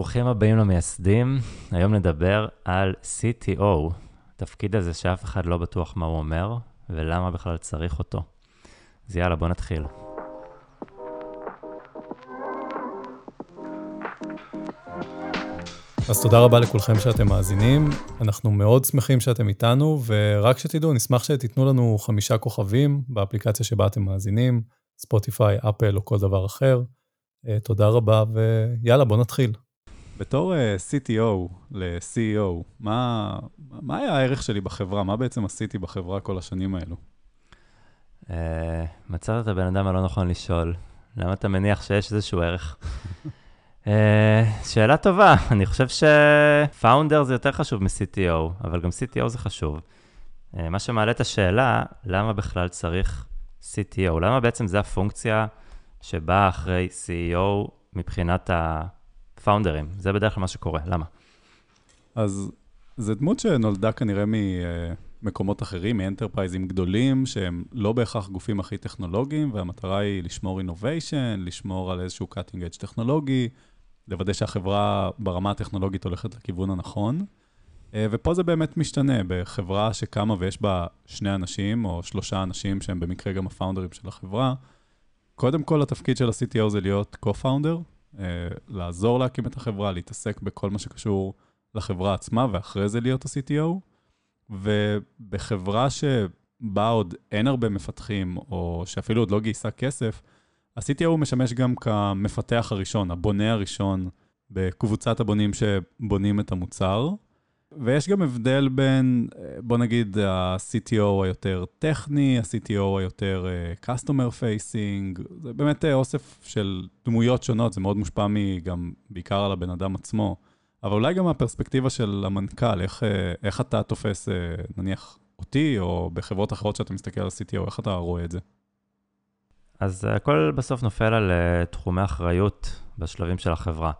ברוכים הבאים למייסדים. היום נדבר על CTO, תפקיד הזה שאף אחד לא בטוח מה הוא אומר, ולמה בכלל צריך אותו. אז יאללה, בוא נתחיל. אז תודה רבה לכולכם שאתם מאזינים, אנחנו מאוד שמחים שאתם איתנו, ורק שתדעו, נשמח שתיתנו לנו חמישה כוכבים באפליקציה שבה אתם מאזינים, ספוטיפיי, אפל או כל דבר אחר. אה, תודה רבה, ויאללה, בוא נתחיל. בתור uh, CTO ל-CEO, מה, מה היה הערך שלי בחברה? מה בעצם עשיתי בחברה כל השנים האלו? Uh, מצאת את הבן אדם הלא נכון לשאול. למה אתה מניח שיש איזשהו ערך? uh, שאלה טובה. אני חושב שפאונדר זה יותר חשוב מ-CTO, אבל גם CTO זה חשוב. Uh, מה שמעלה את השאלה, למה בכלל צריך CTO? למה בעצם זה הפונקציה שבאה אחרי CEO מבחינת ה... founderים. זה בדרך כלל מה שקורה, למה? אז זו דמות שנולדה כנראה ממקומות אחרים, מ enterpriseים גדולים, שהם לא בהכרח גופים הכי טכנולוגיים, והמטרה היא לשמור innovation, לשמור על איזשהו cutting edge טכנולוגי, לוודא שהחברה ברמה הטכנולוגית הולכת לכיוון הנכון. אה, ופה זה באמת משתנה, בחברה שקמה ויש בה שני אנשים, או שלושה אנשים שהם במקרה גם ה founderים של החברה, קודם כל התפקיד של ה-CTO זה להיות co-founder, אה, לעזור להקים את החברה, להתעסק בכל מה שקשור לחברה עצמה, ואחרי זה להיות ה-CTO. ובחברה שבה עוד אין הרבה מפתחים, או שאפילו עוד לא גייסה כסף, ה-CTO משמש גם כמפתח הראשון, הבונה הראשון בקבוצת הבונים שבונים את המוצר. ויש גם הבדל בין, בוא נגיד, ה-CTO היותר טכני, ה-CTO היותר uh, customer facing, זה באמת uh, אוסף של דמויות שונות, זה מאוד מושפע גם בעיקר על הבן אדם עצמו, אבל אולי גם מהפרספקטיבה של המנכ"ל, איך, uh, איך אתה תופס, uh, נניח, אותי, או בחברות אחרות שאתה מסתכל על CTO, איך אתה רואה את זה? אז הכל בסוף נופל על תחומי אחריות בשלבים של החברה.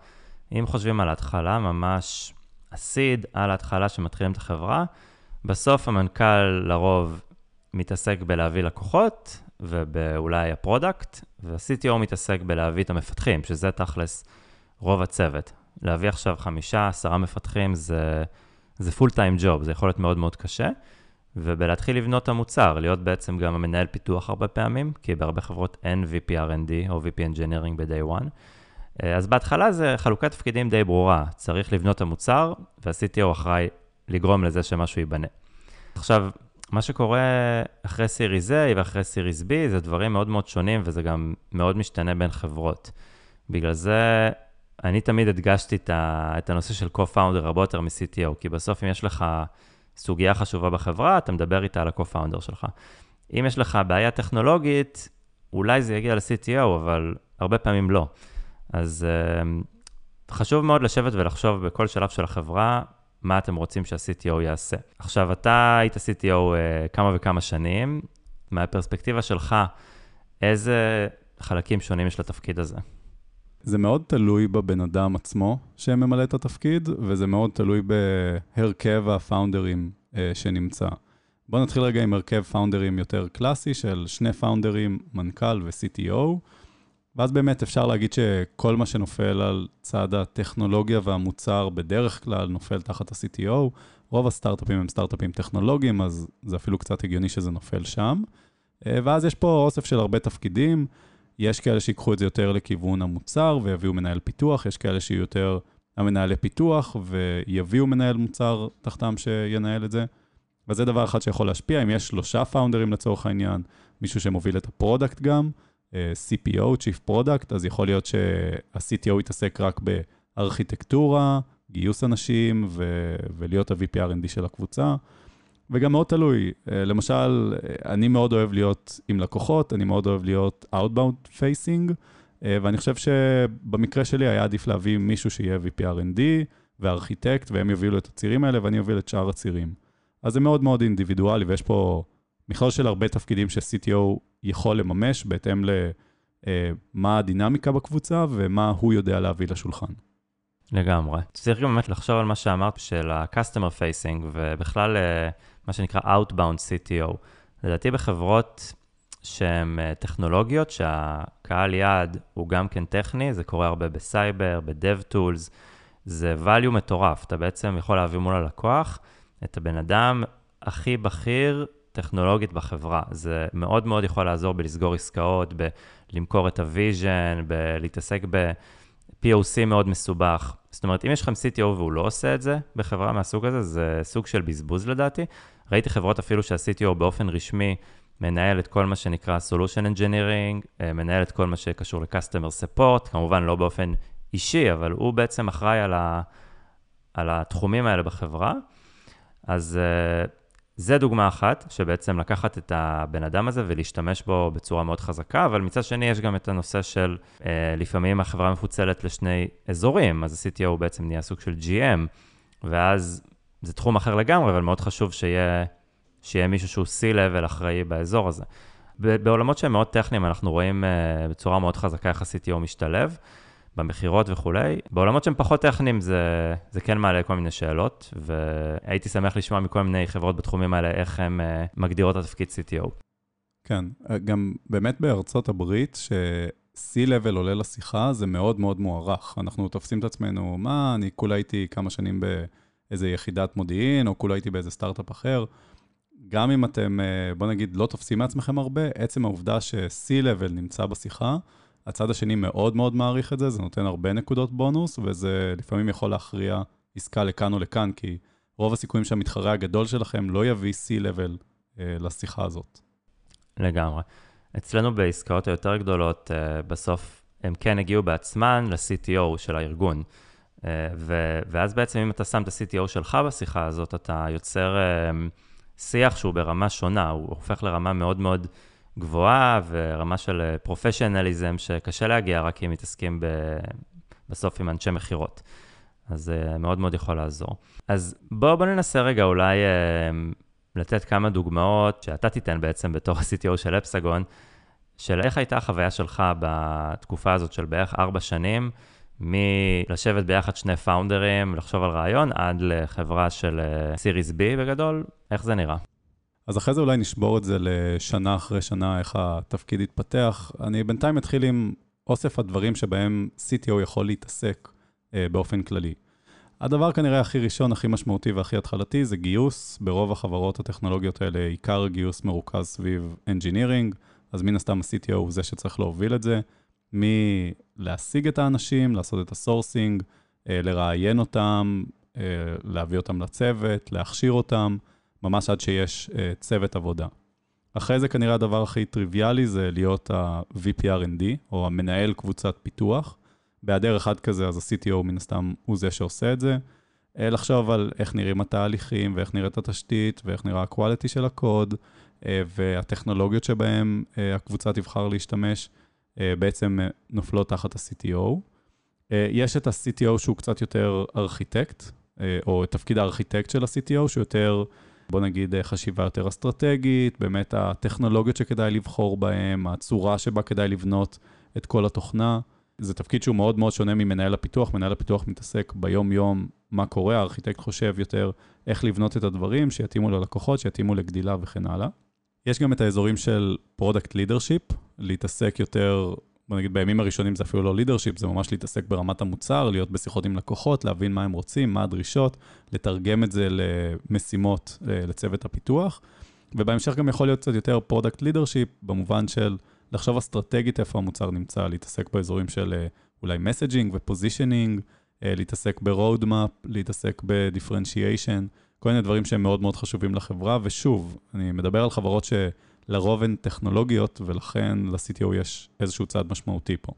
אם חושבים על ההתחלה, ממש ה seed על ההתחלה שמתחילים את החברה. בסוף המנכ"ל לרוב מתעסק בלהביא לקוחות ובאולי ה product, וה-CTO מתעסק בלהביא את המפתחים, שזה תכלס רוב הצוות. להביא עכשיו חמישה, עשרה מפתחים זה, זה full time job, זה יכול להיות מאוד מאוד קשה. ובלהתחיל לבנות את המוצר, להיות בעצם גם המנהל פיתוח הרבה פעמים, כי בהרבה חברות אין VP R&D או VP Engineering ב-day one. אה, אז בהתחלה זה חלוקת תפקידים די ברורה, צריך לבנות את המוצר, וה-CTO אחראי לגרום לזה שמשהו ייבנה. עכשיו, מה שקורה אחרי סיריס A ואחרי סיריס B זה דברים מאוד מאוד שונים, וזה גם מאוד משתנה בין חברות. בגלל זה אני תמיד הדגשתי את הנושא של co-founder הרבה יותר מ-CTO, כי בסוף אם יש לך סוגיה חשובה בחברה, אתה מדבר איתה על ה-co-founder שלך. אם יש לך בעיה טכנולוגית, אולי זה יגיע ל-CTO, אבל הרבה פעמים לא. אז uh, חשוב מאוד לשבת ולחשוב בכל שלב של החברה, מה אתם רוצים שה-CTO יעשה. עכשיו, אתה היית CTO אה, כמה וכמה שנים, מהפרספקטיבה שלך, איזה חלקים שונים יש לתפקיד הזה? זה מאוד תלוי בבן אדם עצמו שממלא את התפקיד, וזה מאוד תלוי בהרכב הפאונדרים uh, שנמצא. בואו נתחיל רגע עם הרכב פאונדרים יותר קלאסי של שני פאונדרים, מנכ"ל ו-CTO. ואז באמת אפשר להגיד שכל מה שנופל על צד הטכנולוגיה והמוצר בדרך כלל נופל תחת ה-CTO. רוב הסטארט-אפים הם סטארט-אפים טכנולוגיים, אז זה אפילו קצת הגיוני שזה נופל שם. אה, ואז יש פה אוסף של הרבה תפקידים. יש כאלה שיקחו את זה יותר לכיוון המוצר ויביאו מנהל פיתוח, יש כאלה שיהיו יותר המנהלי פיתוח ויביאו מנהל מוצר תחתם שינהל את זה. וזה דבר אחד שיכול להשפיע. אם יש שלושה founderים לצורך העניין, מישהו שמוביל את ה product גם, CPO, Chief Product, אז יכול להיות שה-CTO יתעסק רק בארכיטקטורה, גיוס אנשים ו- ולהיות ה-VP R&D של הקבוצה. וגם מאוד תלוי, אה, למשל, אני מאוד אוהב להיות עם לקוחות, אני מאוד אוהב להיות Outbound Facing, אה, ואני חושב שבמקרה שלי היה עדיף להביא מישהו שיהיה VP R&D וארכיטקט, והם יובילו את הצירים האלה ואני אוביל את שאר הצירים. אז זה מאוד מאוד אינדיבידואלי, ויש פה מכלול של הרבה תפקידים ש-CTO יכול לממש בהתאם למה אה, הדינמיקה בקבוצה ומה הוא יודע להביא לשולחן. לגמרי. צריך גם באמת לחשוב על מה שאמרת של ה-customer facing ובכלל אה, מה שנקרא outbound CTO. לדעתי בחברות שהן אה, טכנולוגיות, שהקהל יעד הוא גם כן טכני, זה קורה הרבה בסייבר, ב-dev tools, זה value מטורף. אתה בעצם יכול להביא מול הלקוח את הבן אדם הכי בכיר טכנולוגית בחברה. זה מאוד מאוד יכול לעזור בלסגור עסקאות, בלמכור את ה vision, בלהתעסק ב-POC מאוד מסובך. זאת אומרת, אם יש לכם CTO והוא לא עושה את זה בחברה מהסוג הזה, זה סוג של בזבוז לדעתי. ראיתי חברות אפילו שה-CTO באופן רשמי מנהל את כל מה שנקרא Solution Engineering, אה, מנהל את כל מה שקשור ל-Customer Support, כמובן לא באופן אישי, אבל הוא בעצם אחראי על, ה, על התחומים האלה בחברה. אז אה, זה דוגמה אחת, שבעצם לקחת את הבן אדם הזה ולהשתמש בו בצורה מאוד חזקה, אבל מצד שני יש גם את הנושא של, אה, לפעמים החברה מפוצלת לשני אזורים, אז ה-CTO בעצם נהיה סוג של GM, ואז זה תחום אחר לגמרי, אבל מאוד חשוב שיהיה, שיהיה מישהו שהוא C-Level אחראי באזור הזה. בעולמות שהם מאוד טכניים, אנחנו רואים uh, בצורה מאוד חזקה איך ה-CTO משתלב, במכירות וכולי. בעולמות שהם פחות טכניים, זה, זה כן מעלה כל מיני שאלות, והייתי שמח לשמוע מכל מיני חברות בתחומים האלה, איך הן uh, מגדירות את התפקיד CTO. כן, אה, גם באמת בארצות הברית, ש... C-Level עולה לשיחה, זה מאוד מאוד מוערך. אנחנו תופסים את עצמנו, מה, אני כולה הייתי כמה שנים ב... איזה יחידת מודיעין, או כולה הייתי באיזה סטארט-אפ אחר. גם אם אתם, אה, בוא נגיד, לא תופסים מעצמכם הרבה, עצם העובדה ש-C-Level נמצא בשיחה, הצד השני מאוד מאוד מעריך את זה, זה נותן הרבה נקודות בונוס, וזה לפעמים יכול להכריע עסקה לכאן או לכאן, כי רוב הסיכויים שהמתחרה הגדול שלכם לא יביא C-Level אה, לשיחה הזאת. לגמרי. אצלנו בעסקאות היותר גדולות, אה, בסוף הם כן הגיעו בעצמן ל-CTO של הארגון. אה, ו- ואז בעצם אם אתה שם את ה-CTO שלך בשיחה הזאת, אתה יוצר אה, שיח שהוא ברמה שונה, הוא הופך לרמה מאוד מאוד גבוהה ורמה של פרופשיונליזם שקשה להגיע רק אם מתעסקים ב- בסוף עם אנשי מכירות. אז זה מאוד מאוד יכול לעזור. אז בואו בוא ננסה רגע אולי אה, לתת כמה דוגמאות שאתה תיתן בעצם בתור ה-CTO של אפסגון, של איך הייתה החוויה שלך בתקופה הזאת של בערך ארבע שנים, מלשבת ביחד שני פאונדרים, לחשוב על רעיון, עד לחברה של סיריס בי בגדול, איך זה נראה? אז אחרי זה אולי נשבור את זה לשנה אחרי שנה, איך התפקיד יתפתח. אני בינתיים אתחיל עם אוסף הדברים שבהם CTO יכול להתעסק אה, באופן כללי. הדבר כנראה הכי ראשון, הכי משמעותי והכי התחלתי זה גיוס. ברוב החברות הטכנולוגיות האלה עיקר גיוס מרוכז סביב Engineering, אז מן הסתם ה-CTO הוא זה שצריך להוביל את זה. מלהשיג את האנשים, לעשות את ה sourcing, אה, לראיין אותם, אה, להביא אותם לצוות, להכשיר אותם, ממש עד שיש אה, צוות עבודה. אחרי זה כנראה הדבר הכי טריוויאלי זה להיות ה-VP R&D, או המנהל קבוצת פיתוח. בהיעדר אחד כזה, אז ה-CTO מן הסתם הוא זה שעושה את זה. לחשוב על איך נראים התהליכים, ואיך נראית התשתית, ואיך נראה ה-quality של הקוד, והטכנולוגיות שבהם הקבוצה תבחר להשתמש. אה, בעצם אה, נופלות תחת ה-CTO. אה, יש את ה-CTO שהוא קצת יותר ארכיטקט, או את תפקיד הארכיטקט של ה-CTO, שהוא יותר, בוא נגיד, חשיבה יותר אסטרטגית, באמת הטכנולוגיות שכדאי לבחור בהן, הצורה שבה כדאי לבנות את כל התוכנה. זה תפקיד שהוא מאוד מאוד שונה ממנהל הפיתוח. מנהל הפיתוח מתעסק ביום-יום מה קורה, הארכיטקט חושב יותר איך לבנות את הדברים, שיתאימו ללקוחות, שיתאימו לגדילה וכן הלאה. יש גם את האזורים של product leadership, להתעסק יותר, בוא נגיד בימים הראשונים זה אפילו לא leadership, זה ממש להתעסק ברמת המוצר, להיות בשיחות עם לקוחות, להבין מה הם רוצים, מה הדרישות, לתרגם את זה למשימות אה, לצוות הפיתוח, ובהמשך גם יכול להיות קצת יותר product leadership, במובן של לחשוב אסטרטגית איפה המוצר נמצא, להתעסק באזורים של אה, אולי messaging ו positioning, להתעסק ב roadmap, להתעסק ב differentiation. כל מיני דברים שהם מאוד מאוד חשובים לחברה, ושוב, אני מדבר על חברות שלרוב הן טכנולוגיות, ולכן ל-CTO יש איזשהו צעד משמעותי פה.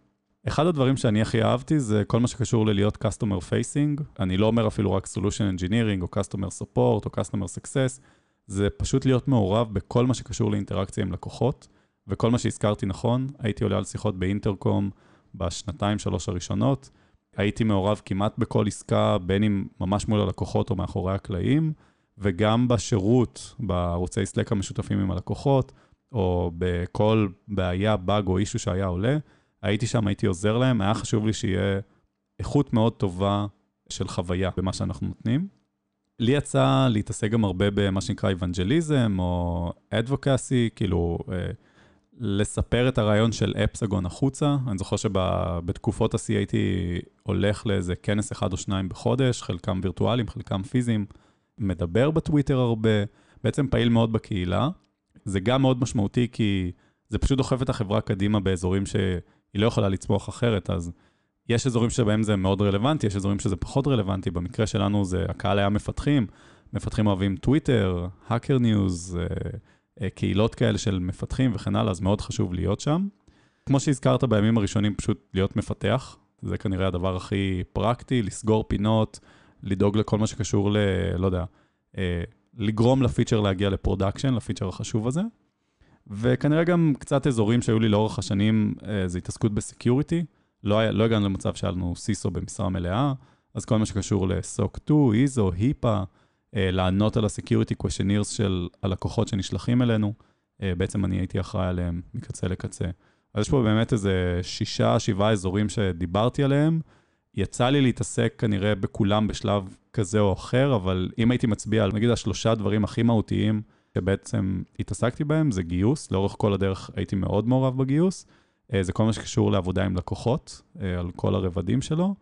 אחד הדברים שאני הכי אהבתי זה כל מה שקשור ללהיות Customer Facing. אני לא אומר אפילו רק Solution Engineering, או Customer Support, או Customer Success, זה פשוט להיות מעורב בכל מה שקשור לאינטראקציה עם לקוחות, וכל מה שהזכרתי נכון, הייתי עולה על שיחות באינטרקום בשנתיים, שלוש הראשונות, הייתי מעורב כמעט בכל עסקה, בין אם ממש מול הלקוחות או מאחורי הקלעים, וגם בשירות, בערוצי סלק המשותפים עם הלקוחות, או בכל בעיה, באג או אישו שהיה עולה, הייתי שם, הייתי עוזר להם, היה חשוב לי שיהיה איכות מאוד טובה של חוויה במה שאנחנו נותנים. לי יצא להתעסק גם הרבה במה שנקרא אבנג'ליזם או advocacy, כאילו אה, לספר את הרעיון של אפסאגון החוצה. אני זוכר שבתקופות השיא הייתי הולך לאיזה כנס אחד או שניים בחודש, חלקם וירטואליים, חלקם פיזיים, מדבר בטוויטר הרבה, בעצם פעיל מאוד בקהילה. זה גם מאוד משמעותי כי זה פשוט דוחף את החברה קדימה באזורים שהיא לא יכולה לצמוח אחרת, אז יש אזורים שבהם זה מאוד רלוונטי, יש אזורים שזה פחות רלוונטי, במקרה שלנו זה, הקהל היה מפתחים, מפתחים אוהבים טוויטר, Hacker News, אה, קהילות כאלה של מפתחים וכן הלאה, אז מאוד חשוב להיות שם. כמו שהזכרת בימים הראשונים, פשוט להיות מפתח, זה כנראה הדבר הכי פרקטי, לסגור פינות, לדאוג לכל מה שקשור ל... לא יודע, אה, לגרום ל feature להגיע ל production, ל feature החשוב הזה. וכנראה גם קצת אזורים שהיו לי לאורך השנים, אה, זה התעסקות בסקיוריטי. לא, לא הגענו למצב שהיה לנו סיסו במשרה מלאה, אז כל מה שקשור ל-SOC 2, איזו, היפה, אה, לענות על ה-Security questionnaires של הלקוחות שנשלחים אלינו. בעצם אני הייתי אחראי עליהם מקצה לקצה. אז יש פה באמת איזה שישה, שבעה אזורים שדיברתי עליהם. יצא לי להתעסק כנראה בכולם בשלב כזה או אחר, אבל אם הייתי מצביע על נגיד השלושה דברים הכי מהותיים שבעצם התעסקתי בהם, זה גיוס. לאורך כל הדרך הייתי מאוד מעורב בגיוס. אה, זה כל מה שקשור לעבודה עם לקוחות, על כל הרבדים שלו.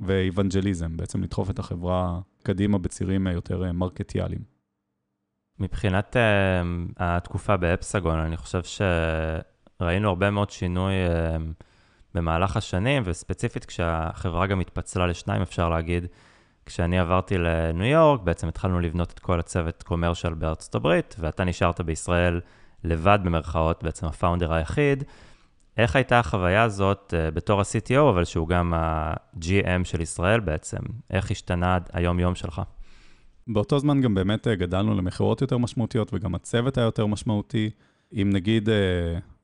ואיוונג'ליזם, בעצם לדחוף את החברה קדימה בצירים יותר מרקטיאליים. מבחינת uh, התקופה באפסאגון, אני חושב שראינו הרבה מאוד שינוי uh, במהלך השנים, וספציפית כשהחברה גם התפצלה לשניים, אפשר להגיד, כשאני עברתי לניו יורק, בעצם התחלנו לבנות את כל הצוות קומרשל בארצות הברית, ואתה נשארת בישראל לבד במרכאות, בעצם הפאונדר היחיד. איך הייתה החוויה הזאת uh, בתור ה-CTO, אבל שהוא גם ה-GM של ישראל בעצם? איך השתנה היום-יום שלך? באותו זמן גם באמת uh, גדלנו למכירות יותר משמעותיות, וגם הצוות היה יותר משמעותי. אם נגיד, uh,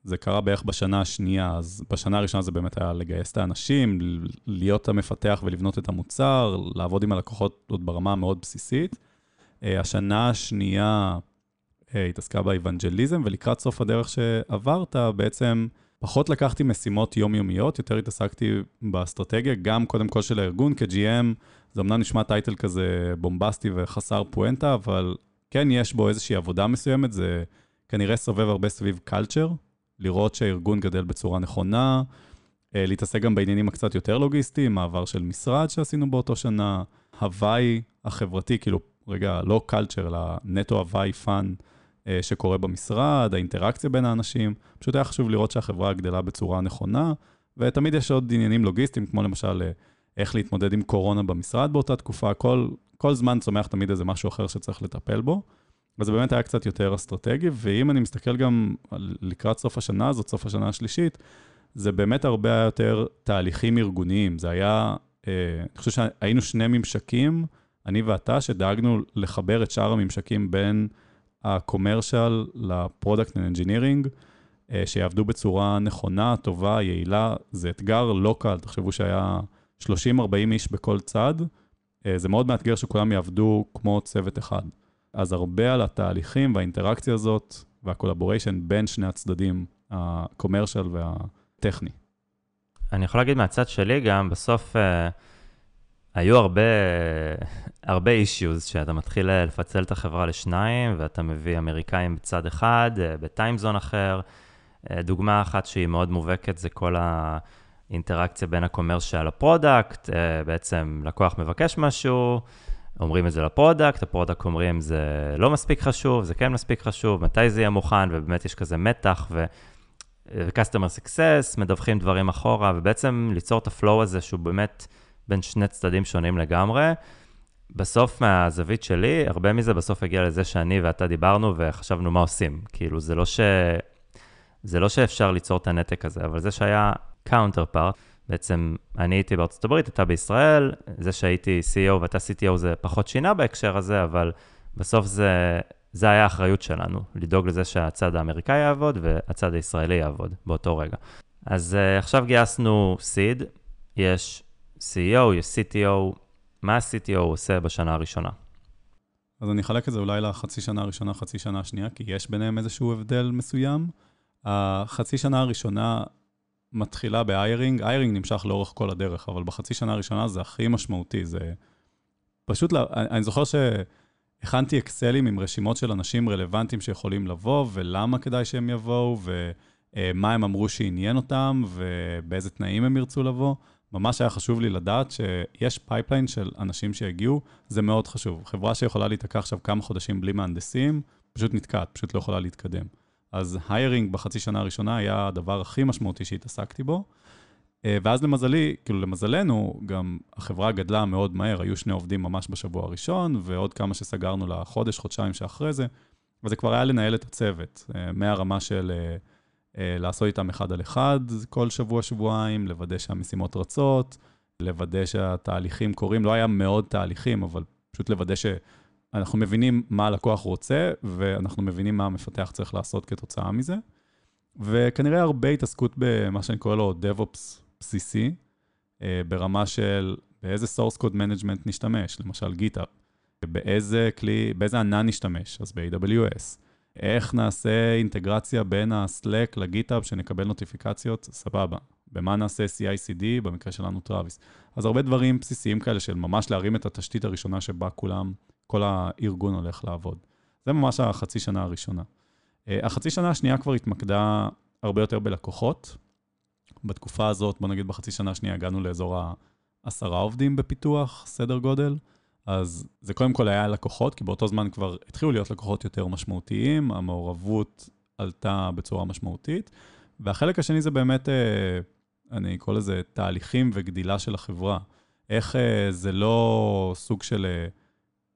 זה קרה בערך בשנה השנייה, אז בשנה הראשונה זה באמת היה לגייס את האנשים, להיות המפתח ולבנות את המוצר, לעבוד עם הלקוחות עוד ברמה מאוד בסיסית. Uh, השנה השנייה uh, התעסקה באיוונג'ליזם, ולקראת סוף הדרך שעברת, בעצם... פחות לקחתי משימות יומיומיות, יותר התעסקתי באסטרטגיה, גם קודם כל של הארגון, כ-GM, זה אמנם נשמע טייטל כזה בומבסטי וחסר פואנטה, אבל כן יש בו איזושהי עבודה מסוימת, זה כנראה סובב הרבה סביב קלצ'ר, לראות שהארגון גדל בצורה נכונה, אה, להתעסק גם בעניינים הקצת יותר לוגיסטיים, מעבר של משרד שעשינו באותו שנה, ההווי החברתי, כאילו, רגע, לא culture, אלא נטו הווי fun. אה, שקורה במשרד, האינטראקציה בין האנשים. פשוט היה חשוב לראות שהחברה גדלה בצורה נכונה, ותמיד יש עוד עניינים לוגיסטיים, כמו למשל אה, איך להתמודד עם קורונה במשרד באותה תקופה, כל, כל זמן צומח תמיד איזה משהו אחר שצריך לטפל בו. אז זה באמת היה קצת יותר אסטרטגי, ואם אני מסתכל גם לקראת סוף השנה הזאת, סוף השנה השלישית, זה באמת הרבה יותר תהליכים ארגוניים. זה היה, אה, אני חושב שהיינו שני ממשקים, אני ואתה, שדאגנו לחבר את שאר הממשקים בין ה-commercial ל-product and engineering, אה, שיעבדו בצורה נכונה, טובה, יעילה. זה אתגר לא קל, תחשבו שהיה 30-40 איש בכל צד. אה, זה מאוד מאתגר שכולם יעבדו כמו צוות אחד. אז הרבה על התהליכים והאינטראקציה הזאת וה collaboration בין שני הצדדים, ה-commercial והטכני. אני יכול להגיד מהצד שלי גם, בסוף... Uh... היו הרבה, הרבה אישיוז שאתה מתחיל לפצל את החברה לשניים, ואתה מביא אמריקאים בצד אחד, אה, ב time zone אחר. אה, דוגמה אחת שהיא מאוד מובהקת זה כל האינטראקציה בין ה commercial ל product. אה, בעצם לקוח מבקש משהו, אומרים את זה ל product, ה product אומרים זה לא מספיק חשוב, זה כן מספיק חשוב, מתי זה יהיה מוכן, ובאמת יש כזה מתח, ו... ו-customer success, מדווחים דברים אחורה, ובעצם ליצור את ה flow הזה שהוא באמת... בין שני צדדים שונים לגמרי. בסוף, מהזווית שלי, הרבה מזה בסוף הגיע לזה שאני ואתה דיברנו וחשבנו מה עושים. כאילו, זה לא, ש... זה לא שאפשר ליצור את הנתק הזה, אבל זה שהיה part, בעצם אני הייתי בארצות הברית, אתה בישראל, זה שהייתי CEO ואתה CTO זה פחות שינה בהקשר הזה, אבל בסוף זה, זה היה האחריות שלנו, לדאוג לזה שהצד האמריקאי יעבוד והצד הישראלי יעבוד באותו רגע. אז uh, עכשיו גייסנו סיד, יש CEO, יש CTO, מה ה-CTO עושה בשנה הראשונה? אז אני אחלק את זה אולי לחצי שנה הראשונה, חצי שנה השנייה, כי יש ביניהם איזשהו הבדל מסוים. החצי שנה הראשונה מתחילה ב-hiring, hiring נמשך לאורך כל הדרך, אבל בחצי שנה הראשונה זה הכי משמעותי, זה פשוט, לה... אני זוכר שהכנתי אקסלים עם רשימות של אנשים רלוונטיים שיכולים לבוא, ולמה כדאי שהם יבואו, ו... מה הם אמרו שעניין אותם ובאיזה תנאים הם ירצו לבוא. ממש היה חשוב לי לדעת שיש pipeline של אנשים שהגיעו, זה מאוד חשוב. חברה שיכולה להיתקע עכשיו כמה חודשים בלי מהנדסים, פשוט נתקעת, פשוט לא יכולה להתקדם. אז היירינג בחצי שנה הראשונה היה הדבר הכי משמעותי שהתעסקתי בו. אה, ואז למזלי, כאילו למזלנו, גם החברה גדלה מאוד מהר, היו שני עובדים ממש בשבוע הראשון, ועוד כמה שסגרנו לחודש, חודשיים שאחרי זה, וזה כבר היה לנהל את הצוות, אה, מהרמה של אה, לעשות איתם אחד על אחד כל שבוע-שבועיים, לוודא שהמשימות רצות, לוודא שהתהליכים קורים, לא היה מאוד תהליכים, אבל פשוט לוודא שאנחנו מבינים מה הלקוח רוצה, ואנחנו מבינים מה המפתח צריך לעשות כתוצאה מזה. וכנראה הרבה התעסקות במה שאני קורא לו DevOps בסיסי, אה, ברמה של באיזה source code management נשתמש, למשל גיטה, באיזה כלי, באיזה ענן נשתמש, אז ב-AWS. איך נעשה אינטגרציה בין ה-Slack לגיטאב, שנקבל נוטיפיקציות, סבבה. במה נעשה CI/CD, במקרה שלנו טראביס. אז הרבה דברים בסיסיים כאלה של ממש להרים את התשתית הראשונה שבה כולם, כל הארגון הולך לעבוד. זה ממש החצי שנה הראשונה. Uh, החצי שנה השנייה כבר התמקדה הרבה יותר בלקוחות. בתקופה הזאת, בוא נגיד בחצי שנה השנייה, הגענו לאזור העשרה עובדים בפיתוח, סדר גודל. אז זה קודם כל היה לקוחות, כי באותו זמן כבר התחילו להיות לקוחות יותר משמעותיים, המעורבות עלתה בצורה משמעותית. והחלק השני זה באמת, אה, אני אקרא לזה תהליכים וגדילה של החברה. איך אה, זה לא סוג של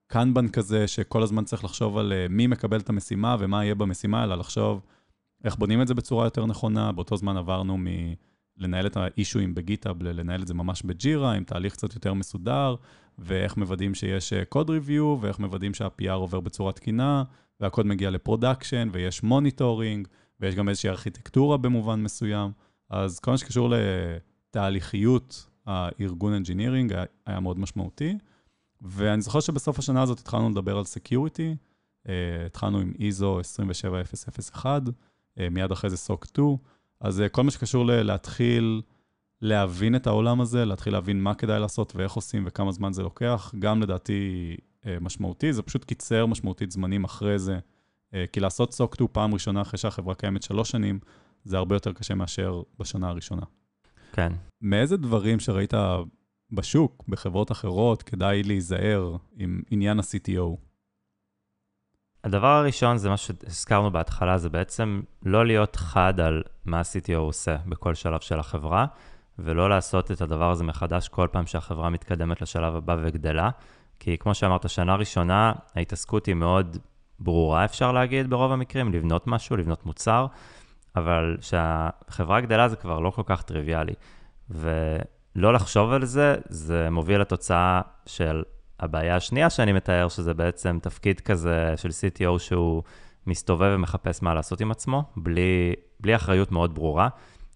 קנבן כזה, שכל הזמן צריך לחשוב על מי מקבל את המשימה ומה יהיה במשימה, אלא לחשוב איך בונים את זה בצורה יותר נכונה. באותו זמן עברנו מ... לנהל את האישויים בגיטאב, לנהל את זה ממש בג'ירה, עם תהליך קצת יותר מסודר, ואיך מוודאים שיש קוד אה, ריוויו, ואיך מוודאים שה-PR עובר בצורה תקינה, והקוד מגיע ל production, ויש monitoring, ויש גם איזושהי ארכיטקטורה במובן מסוים. אז כל מה שקשור לתהליכיות הארגון engineering היה מאוד משמעותי. ואני זוכר שבסוף השנה הזאת התחלנו לדבר על security, uh, התחלנו עם ISO 27001, uh, מיד אחרי זה SOC 2, אז uh, כל מה שקשור ל- להתחיל להבין את העולם הזה, להתחיל להבין מה כדאי לעשות ואיך עושים וכמה זמן זה לוקח, גם לדעתי אה, משמעותי, זה פשוט קיצר משמעותית זמנים אחרי זה, אה, כי לעשות סוקטו פעם ראשונה אחרי שהחברה קיימת שלוש שנים, זה הרבה יותר קשה מאשר בשנה הראשונה. כן. מאיזה דברים שראית בשוק, בחברות אחרות, כדאי להיזהר עם עניין ה-CTO? הדבר הראשון זה מה שהזכרנו בהתחלה, זה בעצם לא להיות חד על מה ה-CTO עושה בכל שלב של החברה, ולא לעשות את הדבר הזה מחדש כל פעם שהחברה מתקדמת לשלב הבא וגדלה. כי כמו שאמרת, שנה ראשונה ההתעסקות היא מאוד ברורה, אפשר להגיד, ברוב המקרים, לבנות משהו, לבנות מוצר, אבל כשהחברה גדלה זה כבר לא כל כך טריוויאלי. ולא לחשוב על זה, זה מוביל לתוצאה של הבעיה השנייה שאני מתאר, שזה בעצם תפקיד כזה של CTO שהוא מסתובב ומחפש מה לעשות עם עצמו, בלי, בלי אחריות מאוד ברורה.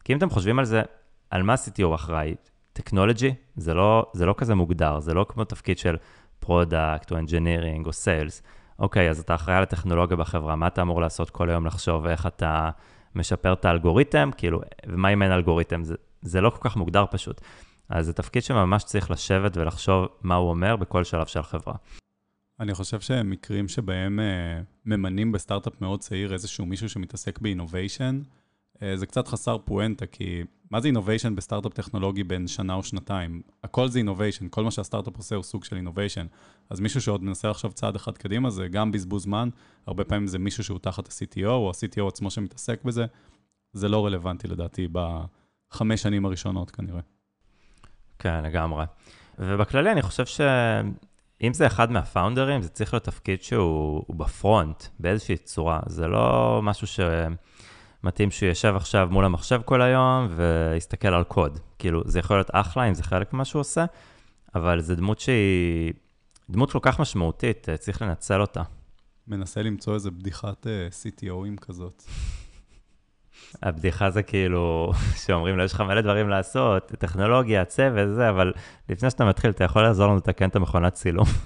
כי אם אתם חושבים על זה, על מה CTO אחראי? טכנולוגי? זה לא, זה לא כזה מוגדר, זה לא כמו תפקיד של product או engineering או sales. אוקיי, אז אתה אחראי על הטכנולוגיה בחברה, מה אתה אמור לעשות כל היום לחשוב איך אתה משפר את האלגוריתם, כאילו, ומה אם אין אלגוריתם? זה, זה לא כל כך מוגדר פשוט. אז זה תפקיד שממש צריך לשבת ולחשוב מה הוא אומר בכל שלב של החברה. אני חושב שמקרים שבהם uh, ממנים בסטארט-אפ מאוד צעיר איזשהו מישהו שמתעסק ב innovation, uh, זה קצת חסר פואנטה, כי מה זה innovation בסטארט-אפ טכנולוגי בין שנה או שנתיים? הכל זה innovation, כל מה שהסטארט-אפ עושה הוא סוג של innovation. אז מישהו שעוד מנסה עכשיו צעד אחד קדימה, זה גם בזבוז זמן, הרבה פעמים זה מישהו שהוא תחת ה-CTO, או ה-CTO עצמו שמתעסק בזה. זה לא רלוונטי לדעתי בחמש שנים הראשונות כנראה. כן, לגמרי. ובכללי אני חושב שאם זה אחד מה founderים, זה צריך להיות תפקיד שהוא ב front, באיזושהי צורה. זה לא משהו ש... מתאים שהוא יושב עכשיו מול המחשב כל היום ויסתכל על קוד. כאילו, זה יכול להיות אחלה אם זה חלק ממה שהוא עושה, אבל זו דמות שהיא דמות כל כך משמעותית, צריך לנצל אותה. מנסה למצוא איזה בדיחת uh, אה, CTOים כזאת. הבדיחה זה כאילו, שאומרים לו, יש לך מלא דברים לעשות, טכנולוגיה, צוות, זה, אבל לפני שאתה מתחיל, אתה יכול לעזור לנו לתקן את המכונת צילום.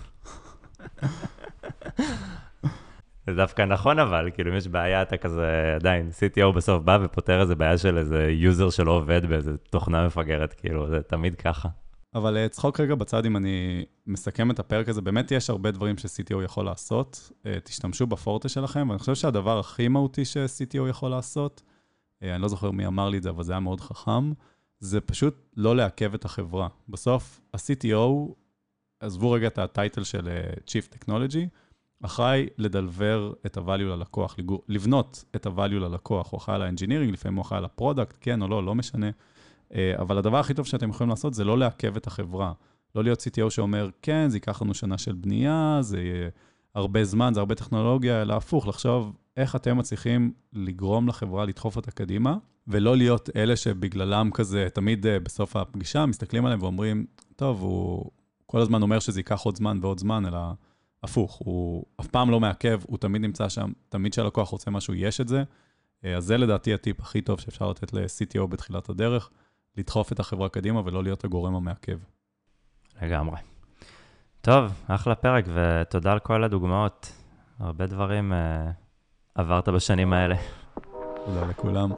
זה דווקא נכון אבל, כאילו אם יש בעיה, אתה כזה עדיין, CTO בסוף בא ופותר איזה בעיה של איזה יוזר שלא עובד באיזה תוכנה מפגרת, כאילו, זה תמיד ככה. אבל אה, צחוק רגע בצד, אם אני מסכם את הפרק הזה, באמת יש הרבה דברים ש-CTO יכול לעשות. אה, תשתמשו בפורטה שלכם, ואני חושב שהדבר הכי מהותי ש-CTO יכול לעשות, אני לא זוכר מי אמר לי את זה, אבל זה היה מאוד חכם, זה פשוט לא לעכב את החברה. בסוף, ה-CTO, עזבו רגע את ה title של uh, Chief Technology, אחראי ל deliver את ה-value ללקוח, לבנות את ה-value ללקוח, הוא אחראי על ה-engineering, לפעמים הוא אחראי על ה product, כן או לא, לא משנה. אה, אבל הדבר הכי טוב שאתם יכולים לעשות זה לא לעכב את החברה. לא להיות CTO שאומר, כן, זה ייקח לנו שנה של בנייה, זה יהיה הרבה זמן, זה הרבה טכנולוגיה, אלא הפוך, לחשוב איך אתם מצליחים לגרום לחברה לדחוף אותה קדימה, ולא להיות אלה שבגללם כזה, תמיד אה, בסוף הפגישה מסתכלים עליהם ואומרים, טוב, הוא כל הזמן אומר שזה ייקח עוד זמן ועוד זמן, אלא הפוך, הוא אף פעם לא מעכב, הוא תמיד נמצא שם, תמיד כשהלקוח רוצה משהו, יש את זה. אה, אז זה לדעתי הטיפ הכי טוב שאפשר לתת ל-CTO בתחילת הדרך, לדחוף את החברה קדימה ולא להיות הגורם המעכב. לגמרי. טוב, אחלה פרק, ותודה על כל הדוגמאות. הרבה דברים uh, עברת בשנים האלה. תודה לכולם.